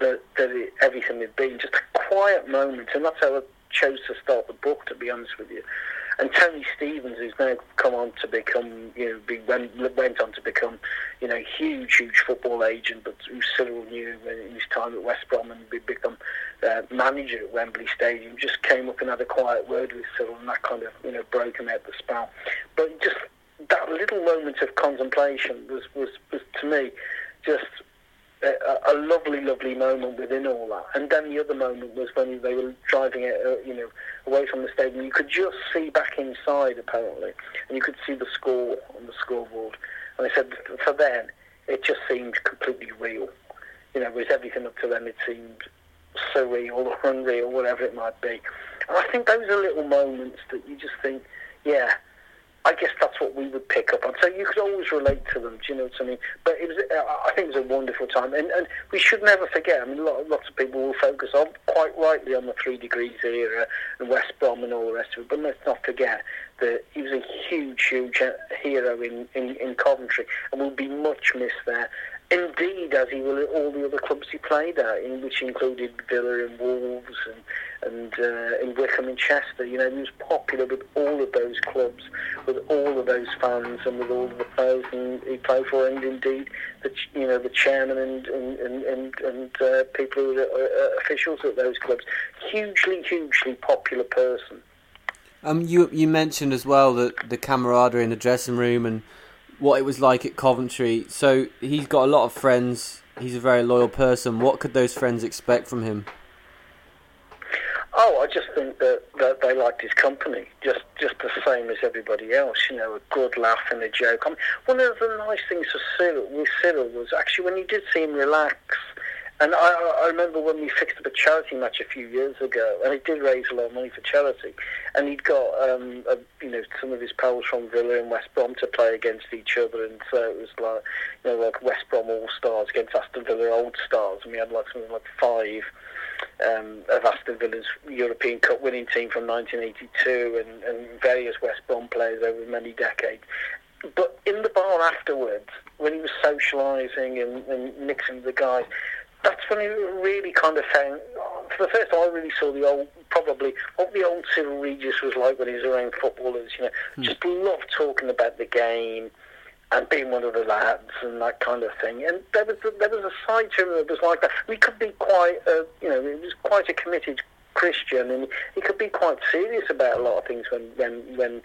Speaker 2: that, that it, everything had been. Just a quiet moment, and that's how I chose to start the book, to be honest with you. And Tony Stephens, who's now come on to become, you know, be, went, went on to become, you know, huge, huge football agent, but who Cyrille knew in his time at West Brom and become uh, manager at Wembley Stadium, just came up and had a quiet word with Cyrille, and that kind of, you know, broke him out the spell. But just that little moment of contemplation was, was, was to me, just a, lovely, lovely moment within all that. And then the other moment was when they were driving it, uh, you know, away from the stadium. You could just see back inside, apparently, and you could see the score on the scoreboard. And they said for then, it just seemed completely real. You know, whereas everything up to them. it seemed surreal or unreal, whatever it might be. And I think those are little moments that you just think, yeah, I guess that's what we would pick up on. So you could always relate to them. Do you know what I mean? But it was, I think it was a wonderful time, and, and we should never forget. I mean, lots of people will focus on quite rightly on the Three Degrees era and West Brom and all the rest of it. But let's not forget that he was a huge, huge uh, hero in, in, in Coventry, and will be much missed there. Indeed, as he will at all the other clubs he played at, in which included Villa and Wolves uh, in Wycombe and Chester. You know, he was popular with all of those clubs, with all of those fans, and with all of the players he played for, and indeed the you know the chairman and and and and, uh, people who were uh, officials at those clubs. Hugely, hugely popular person.
Speaker 1: Um, you you mentioned as well that the camaraderie in the dressing room and what it was like at Coventry. So he's got a lot of friends. He's a very loyal person. What could those friends expect from him?
Speaker 2: Oh, I just think that, that they liked his company, just just the same as everybody else. You know, a good laugh and a joke. I mean, one of the nice things with Cyrille, with Cyrille was actually when you did see him relax. And I, I remember when we fixed up a charity match a few years ago, and it did raise a lot of money for charity. And he'd got, um, a, you know, some of his pals from Villa and West Brom to play against each other, and so it was like, you know, like West Brom All Stars against Aston Villa Old Stars, and we had like something like five um, of Aston Villa's European Cup winning team from 1982 and, and various West Brom players over many decades. But in the bar afterwards, when he was socialising and, and mixing with the guys, that's when he really kind of found. For the first time, I really saw the old, probably what the old Cyrille Regis was like when he was around footballers. You know, mm. just loved talking about the game and being one of the lads and that kind of thing. And there was there was a side to him that was like that. We could be quite, uh, you know, he was quite a committed Christian, and he could be quite serious about a lot of things when when when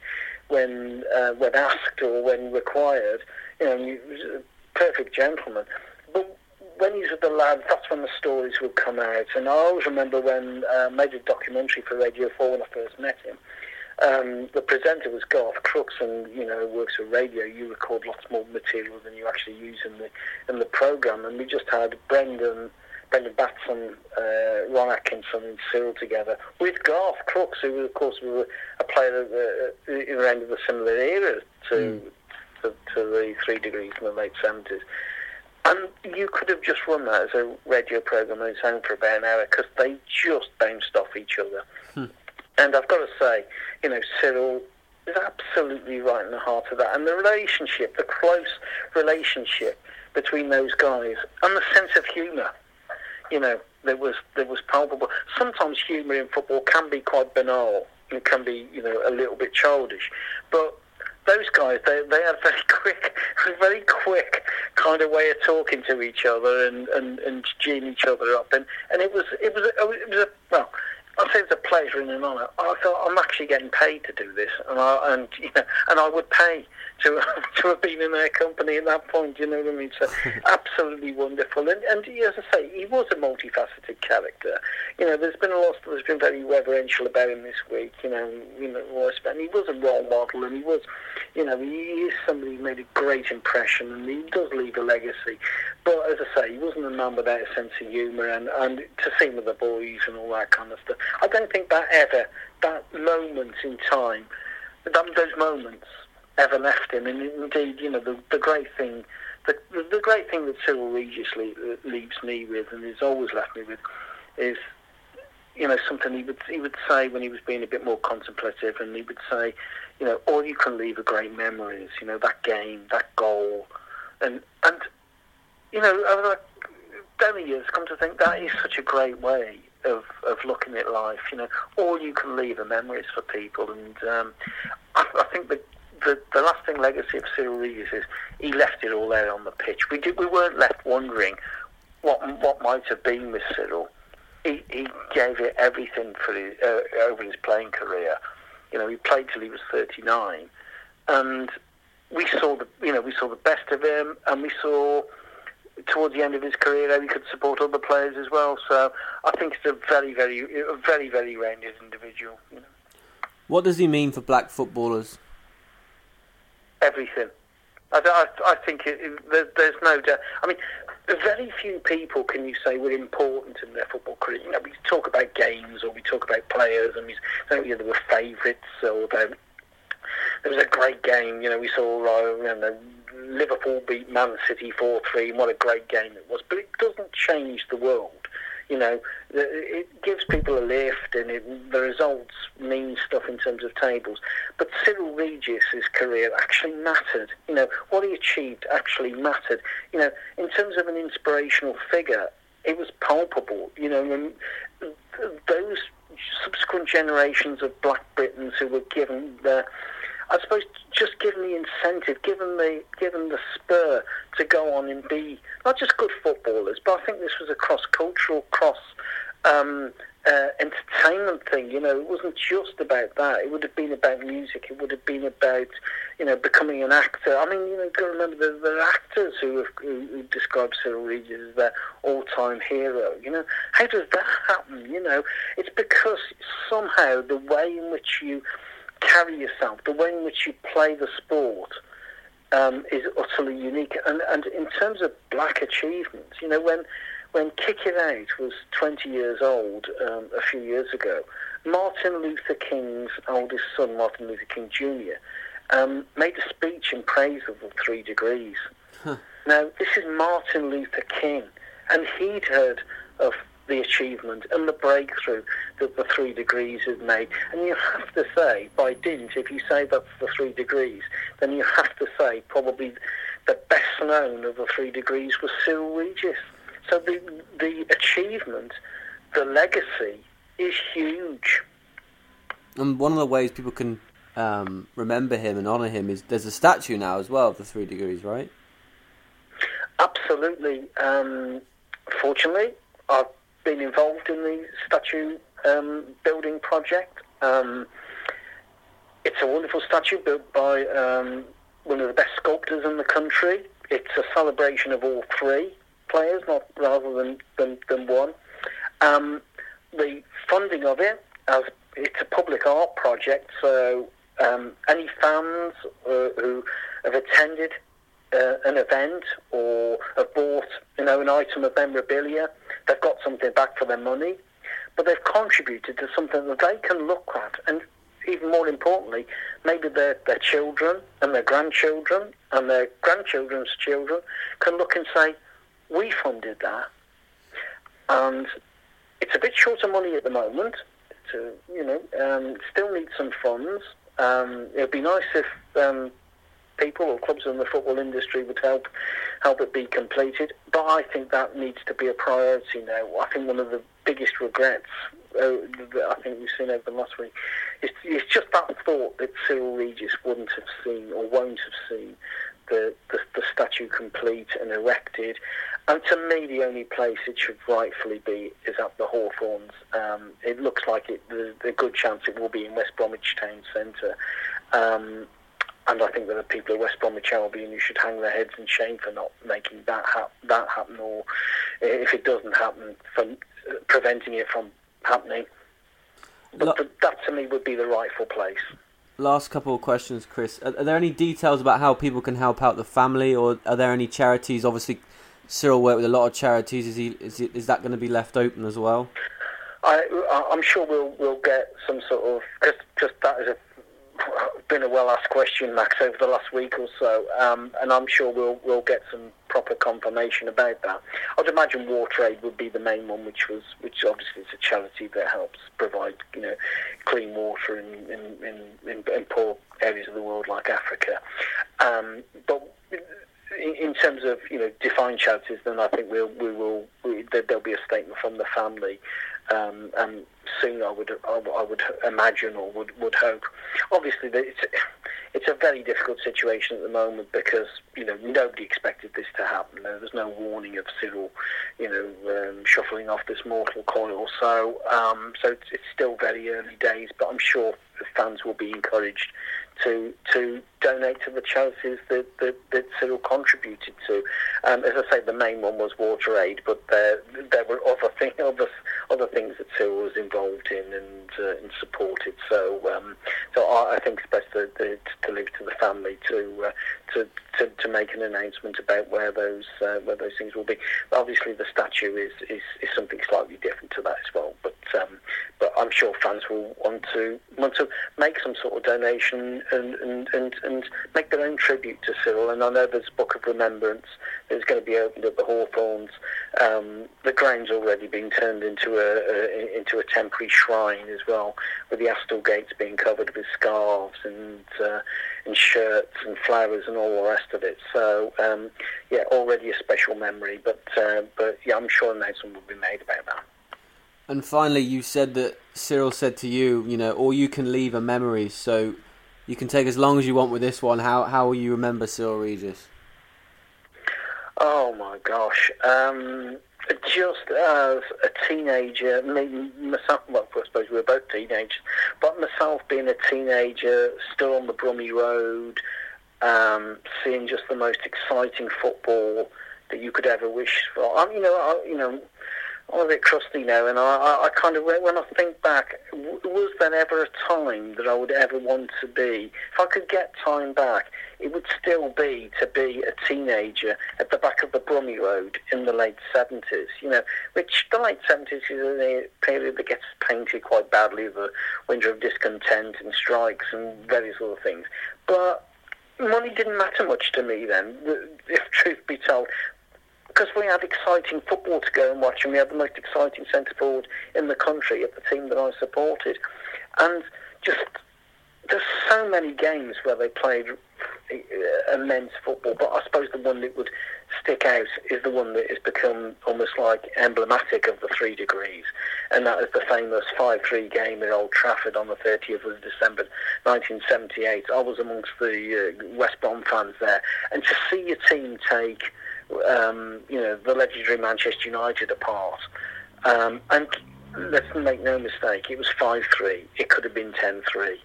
Speaker 2: when uh, when asked or when required. You know, he was a perfect gentleman. But when he's with the lads, that's when the stories would come out. And I always remember when uh, I made a documentary for Radio 4 when I first met him. Um, the presenter was Garth Crooks, and you know works with radio. You record lots more material than you actually use in the in the program. And we just had Brendan, Brendan Batson, uh, Ron Atkinson, and Cyrille together with Garth Crooks, who of course was a player uh, around the similar era to, mm. to to the Three Degrees in the late seventies. And you could have just run that as a radio program on its own for about an hour because they just bounced off each other. Hmm. And I've got to say, you know, Cyrille is absolutely right in the heart of that. And the relationship, the close relationship between those guys, and the sense of humour, you know, that was that was palpable. Sometimes humour in football can be quite banal. It can be, you know, a little bit childish. But those guys, they, they had a very (laughs) quick, very quick kind of way of talking to each other and, and, and each other up. And, and it was, it was, it was a, well, I say it's a pleasure and an honour. I thought I'm actually getting paid to do this, and I and (laughs) you know, and I would pay to (laughs) to have been in their company at that point. You know what I mean? So (laughs) absolutely wonderful. And and as I say, he was a multifaceted character. You know, there's been a lot that's been very reverential about him this week. You know, you know, and he was a role model, and he was, you know, he is somebody who made a great impression, and he does leave a legacy. But as I say, he wasn't a man without a sense of humour, and and to sing with the boys and all that kind of stuff. I don't think that ever that moment in time, that, those moments ever left him. And indeed, you know, the, the great thing, the, the great thing that Cyrille Regis leaves me with, and has always left me with, is you know something he would he would say when he was being a bit more contemplative, and he would say, you know, all you can leave are great memories. You know, that game, that goal, and and you know, over the many years, come to think that is such a great way of, of looking at life. You know, all you can leave are memories for people, and um, I, I think the the, the lasting legacy of Cyrille Regis is he left it all there on the pitch. We did, we weren't left wondering what what might have been with Cyrille. He, he gave it everything for his, uh, over his playing career. You know, he played till he was 39, and we saw the you know we saw the best of him, and we saw towards the end of his career how he could support other players as well. So I think it's a very very a very very rounded individual. You know.
Speaker 1: What does he mean for black footballers?
Speaker 2: Everything. I, I, I think it, it, there's no doubt. I mean, very few people can you say were important in their football career. You know, we talk about games or we talk about players, and we say you know, there were favourites or there, there was a great game. You know, we saw uh, you know, Liverpool beat Man City four three. What a great game it was! But it doesn't change the world. You know, it gives people a lift, and it, the results mean stuff in terms of tables. But Cyrille Regis' career actually mattered. You know, what he achieved actually mattered. You know, in terms of an inspirational figure, it was palpable. You know, those subsequent generations of Black Britons who were given the I suppose just given the incentive, given the given the spur to go on and be not just good footballers, but I think this was a cross cultural, cross um, uh, entertainment thing. You know, it wasn't just about that. It would have been about music. It would have been about you know becoming an actor. I mean, you know, you've got to remember there are actors who have who, who describe Cyrille Regis as their all-time hero. You know, how does that happen? You know, it's because somehow the way in which you carry yourself, the way in which you play the sport, um, is utterly unique. And, and in terms of black achievements, you know, when when Kick It Out was 20 years old um, a few years ago, Martin Luther King's oldest son, Martin Luther King Jr., um, made a speech in praise of the Three Degrees. Huh. Now, this is Martin Luther King, and he'd heard of the achievement and the breakthrough that the three degrees has made. And you have to say, by dint, if you say that's the three degrees, then you have to say probably the best known of the three degrees was Cyrille Regis. So the, the achievement, the legacy is huge.
Speaker 3: And one of the ways people can um, remember him and honour him is there's a statue now as well of the three degrees, right?
Speaker 2: Absolutely. Um, fortunately, I've been involved in the statue um, building project. Um, it's a wonderful statue built by um, one of the best sculptors in the country. It's a celebration of all three players, not rather than than, than one. Um, the funding of it, as it's a public art project, so um, any fans uh, who have attended uh, an event or have bought, you know, an item of memorabilia, they've got something back for their money, but they've contributed to something that they can look at, and even more importantly, maybe their, their children and their grandchildren and their grandchildren's children can look and say, we funded that. And it's a bit short of money at the moment. To, you know, um, still need some funds. Um, it'd be nice if um, people or clubs in the football industry would help help it be completed. But I think that needs to be a priority now. I think one of the biggest regrets uh, that I think we've seen over the last week is, is just that thought that Cyrille Regis wouldn't have seen or won't have seen the, the, the statue complete and erected. And to me, the only place it should rightfully be is at the Hawthorns. Um, it looks like it, there's a good chance it will be in West Bromwich Town Centre. Um, and I think that the people at West Bromwich Albion who should hang their heads in shame for not making that ha- that happen, or if it doesn't happen, for preventing it from happening. But th- that to me would be the rightful place.
Speaker 3: Last couple of questions, Chris. Are, are, there any details about how people can help out the family, or are there any charities? Obviously, Cyrille worked with a lot of charities. Is he is, he, is that going to be left open as well?
Speaker 2: I, I'm sure we'll we'll get some sort of because just that is a been a well asked question, Max, over the last week or so, um, and I'm sure we'll we'll get some proper confirmation about that. I'd imagine WaterAid would be the main one, which was which obviously is a charity that helps provide you know clean water in in, in, in, in poor areas of the world like Africa. Um, but in terms of you know defined charities, then I think we'll we will we, there'll be a statement from the family um, and soon I would I would imagine or would would hope. Obviously, it's it's a very difficult situation at the moment because you know nobody expected this to happen. There was no warning of Cyrille, you know, um, shuffling off this mortal coil. So um, so it's, it's still very early days, but I'm sure the fans will be encouraged to to donate to the charities that, that, that Cyrille contributed to. Um, as I say, the main one was WaterAid, but there there were other thing, other other things that Cyrille was involved in and uh, and supported. So um, so I, I, think it's best to, to, to leave to the family to, uh, to to to make an announcement about where those uh, where those things will be. Obviously, the statue is, is, is something slightly different to that as well. But um, but I'm sure fans will want to want to make some sort of donation and, and, and, and, make their own tribute to Cyrille. And I know there's a book of remembrance that's going to be opened at the Hawthorns. Um, the ground's already been turned into a, a, into a temporary shrine as well, with the Astle gates being covered with scarves and uh, and shirts and flowers and all the rest of it. So um, yeah, already a special memory. But uh, but yeah, I'm sure an announcement will be made about that.
Speaker 3: And finally, you said that Cyrille said to you, you know, all you can leave a memory. So you can take as long as you want with this one. How how will you remember Cyrille Regis?
Speaker 2: Oh my gosh. Um, just as a teenager, me, myself, well, I suppose we were both teenagers, but myself being a teenager, still on the Brummie Road, um, seeing just the most exciting football that you could ever wish for. You know, I, you know, I'm a bit crusty now, and I, I, I kind of, when I think back, was there ever a time that I would ever want to be? If I could get time back, it would still be to be a teenager at the back of the Brummie Road in the late 70s, you know, which the late 70s is a period that gets painted quite badly, the winter of discontent and strikes and various other things. But money didn't matter much to me then, if truth be told because we had exciting football to go and watch, and we had the most exciting centre forward in the country at the team that I supported, and just there's so many games where they played uh, immense football, but I suppose the one that would stick out is the one that has become almost like emblematic of the three degrees, and that is the famous 5-3 game at Old Trafford on the 30th of December 1978. I was amongst the uh, West Brom fans there, and to see your team take um, you know, the legendary Manchester United apart. Um, and let's make no mistake, it was 5-3. It could have been 10-3.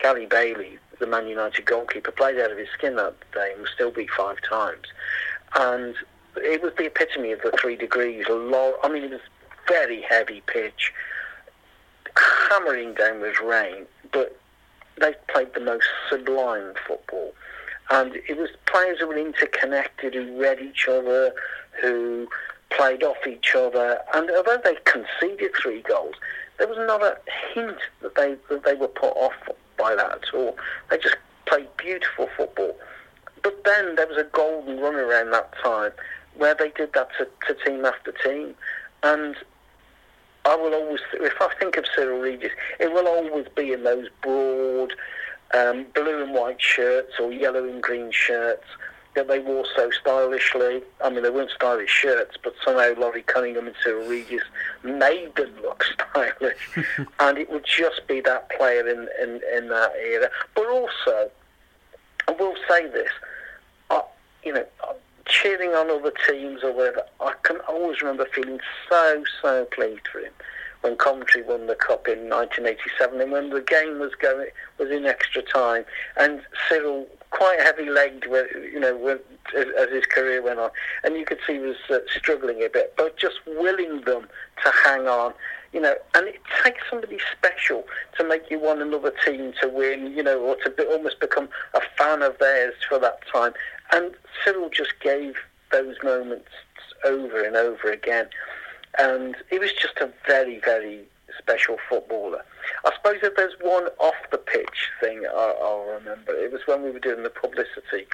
Speaker 2: Gary Bailey, the Man United goalkeeper, played out of his skin that day and was still beat five times. And it was the epitome of the three degrees. I mean, it was very heavy pitch, hammering down with rain, but they played the most sublime football and it was players who were interconnected, who read each other, who played off each other, and although they conceded three goals, there was not a hint that they that they were put off by that at all. They just played beautiful football. But then there was a golden run around that time where they did that to, to team after team, and I will always, if I think of Cyrille Regis, it will always be in those broad um, blue and white shirts or yellow and green shirts that they wore so stylishly. I mean, they weren't stylish shirts, but somehow Laurie Cunningham and Cyrille Regis made them look (laughs) stylish. (laughs) and it would just be that player in, in, in that era. But also, I will say this, I, you know, cheering on other teams or whatever, I can always remember feeling so, so pleased for him when Coventry won the cup in 1987, and when the game was going was in extra time, and Cyrille quite heavy-legged, you know, as his career went on, and you could see he was uh, struggling a bit, but just willing them to hang on, you know, and it takes somebody special to make you want another team to win, you know, or to be, almost become a fan of theirs for that time, and Cyrille just gave those moments over and over again and he was just a very, very special footballer. I suppose if there's one off the pitch thing I, will remember, it was when we were doing the publicity.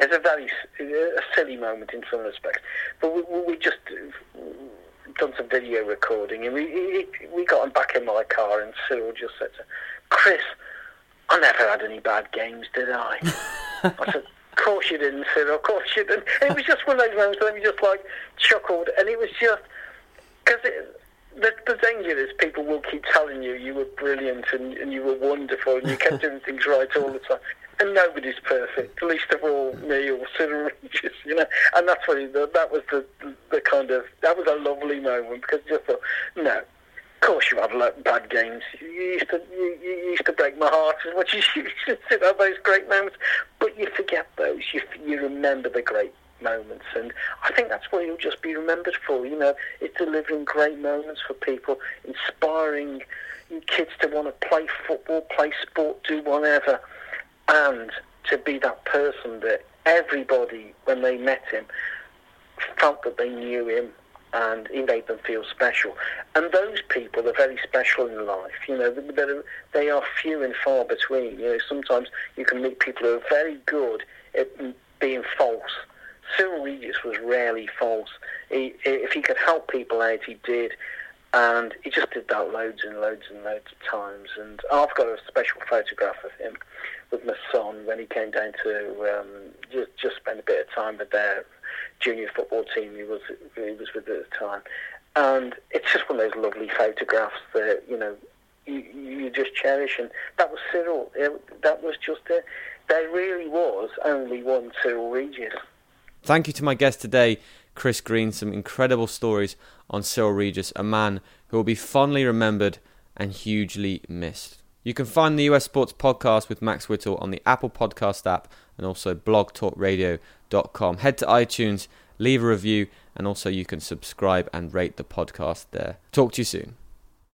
Speaker 2: It's a very a silly moment in some respects, but we, we just uh, done some video recording, and we we got him back in my car, and Cyrille just said, to "Chris, I never had any bad games, did I?" (laughs) I said. Of course you didn't, Cyrille. Of course you didn't. And it was just one of those moments where we just like chuckled, and it was just because the, the danger is people will keep telling you you were brilliant and, and you were wonderful and you kept doing (laughs) things right all the time. And nobody's perfect, least of all me or Cyrille Regis, you know. And that's what that was the, the kind of that was a lovely moment because you just thought, no, of course you have bad games. You used to you, you used to break my heart as much as you (laughs) used to have those great moments, but you forget those. You you remember the great moments. And I think that's what he'll just be remembered for. You know, it's delivering great moments for people, inspiring kids to want to play football, play sport, do whatever, and to be that person that everybody, when they met him, felt that they knew him and he made them feel special. And those people are very special in life. You know, they're, they are few and far between. You know, sometimes you can meet people who are very good at being false. Cyrille Regis was rarely false. He, if he could help people out, he did. And he just did that loads and loads and loads of times. And I've got a special photograph of him with my son when he came down to um, just, just spend a bit of time with their junior football team he was he was with at the time. And it's just one of those lovely photographs that you know you, you just cherish. And that was Cyrille. It, that was just it. There really was only one Cyrille Regis.
Speaker 1: Thank you to my guest today, Chris Green. Some incredible stories on Cyrille Regis, a man who will be fondly remembered and hugely missed. You can find the US Sports Podcast with Max Whittle on the Apple Podcast app and also blogtalkradio.com. Head to iTunes, leave a review, and also you can subscribe and rate the podcast there. Talk to you soon.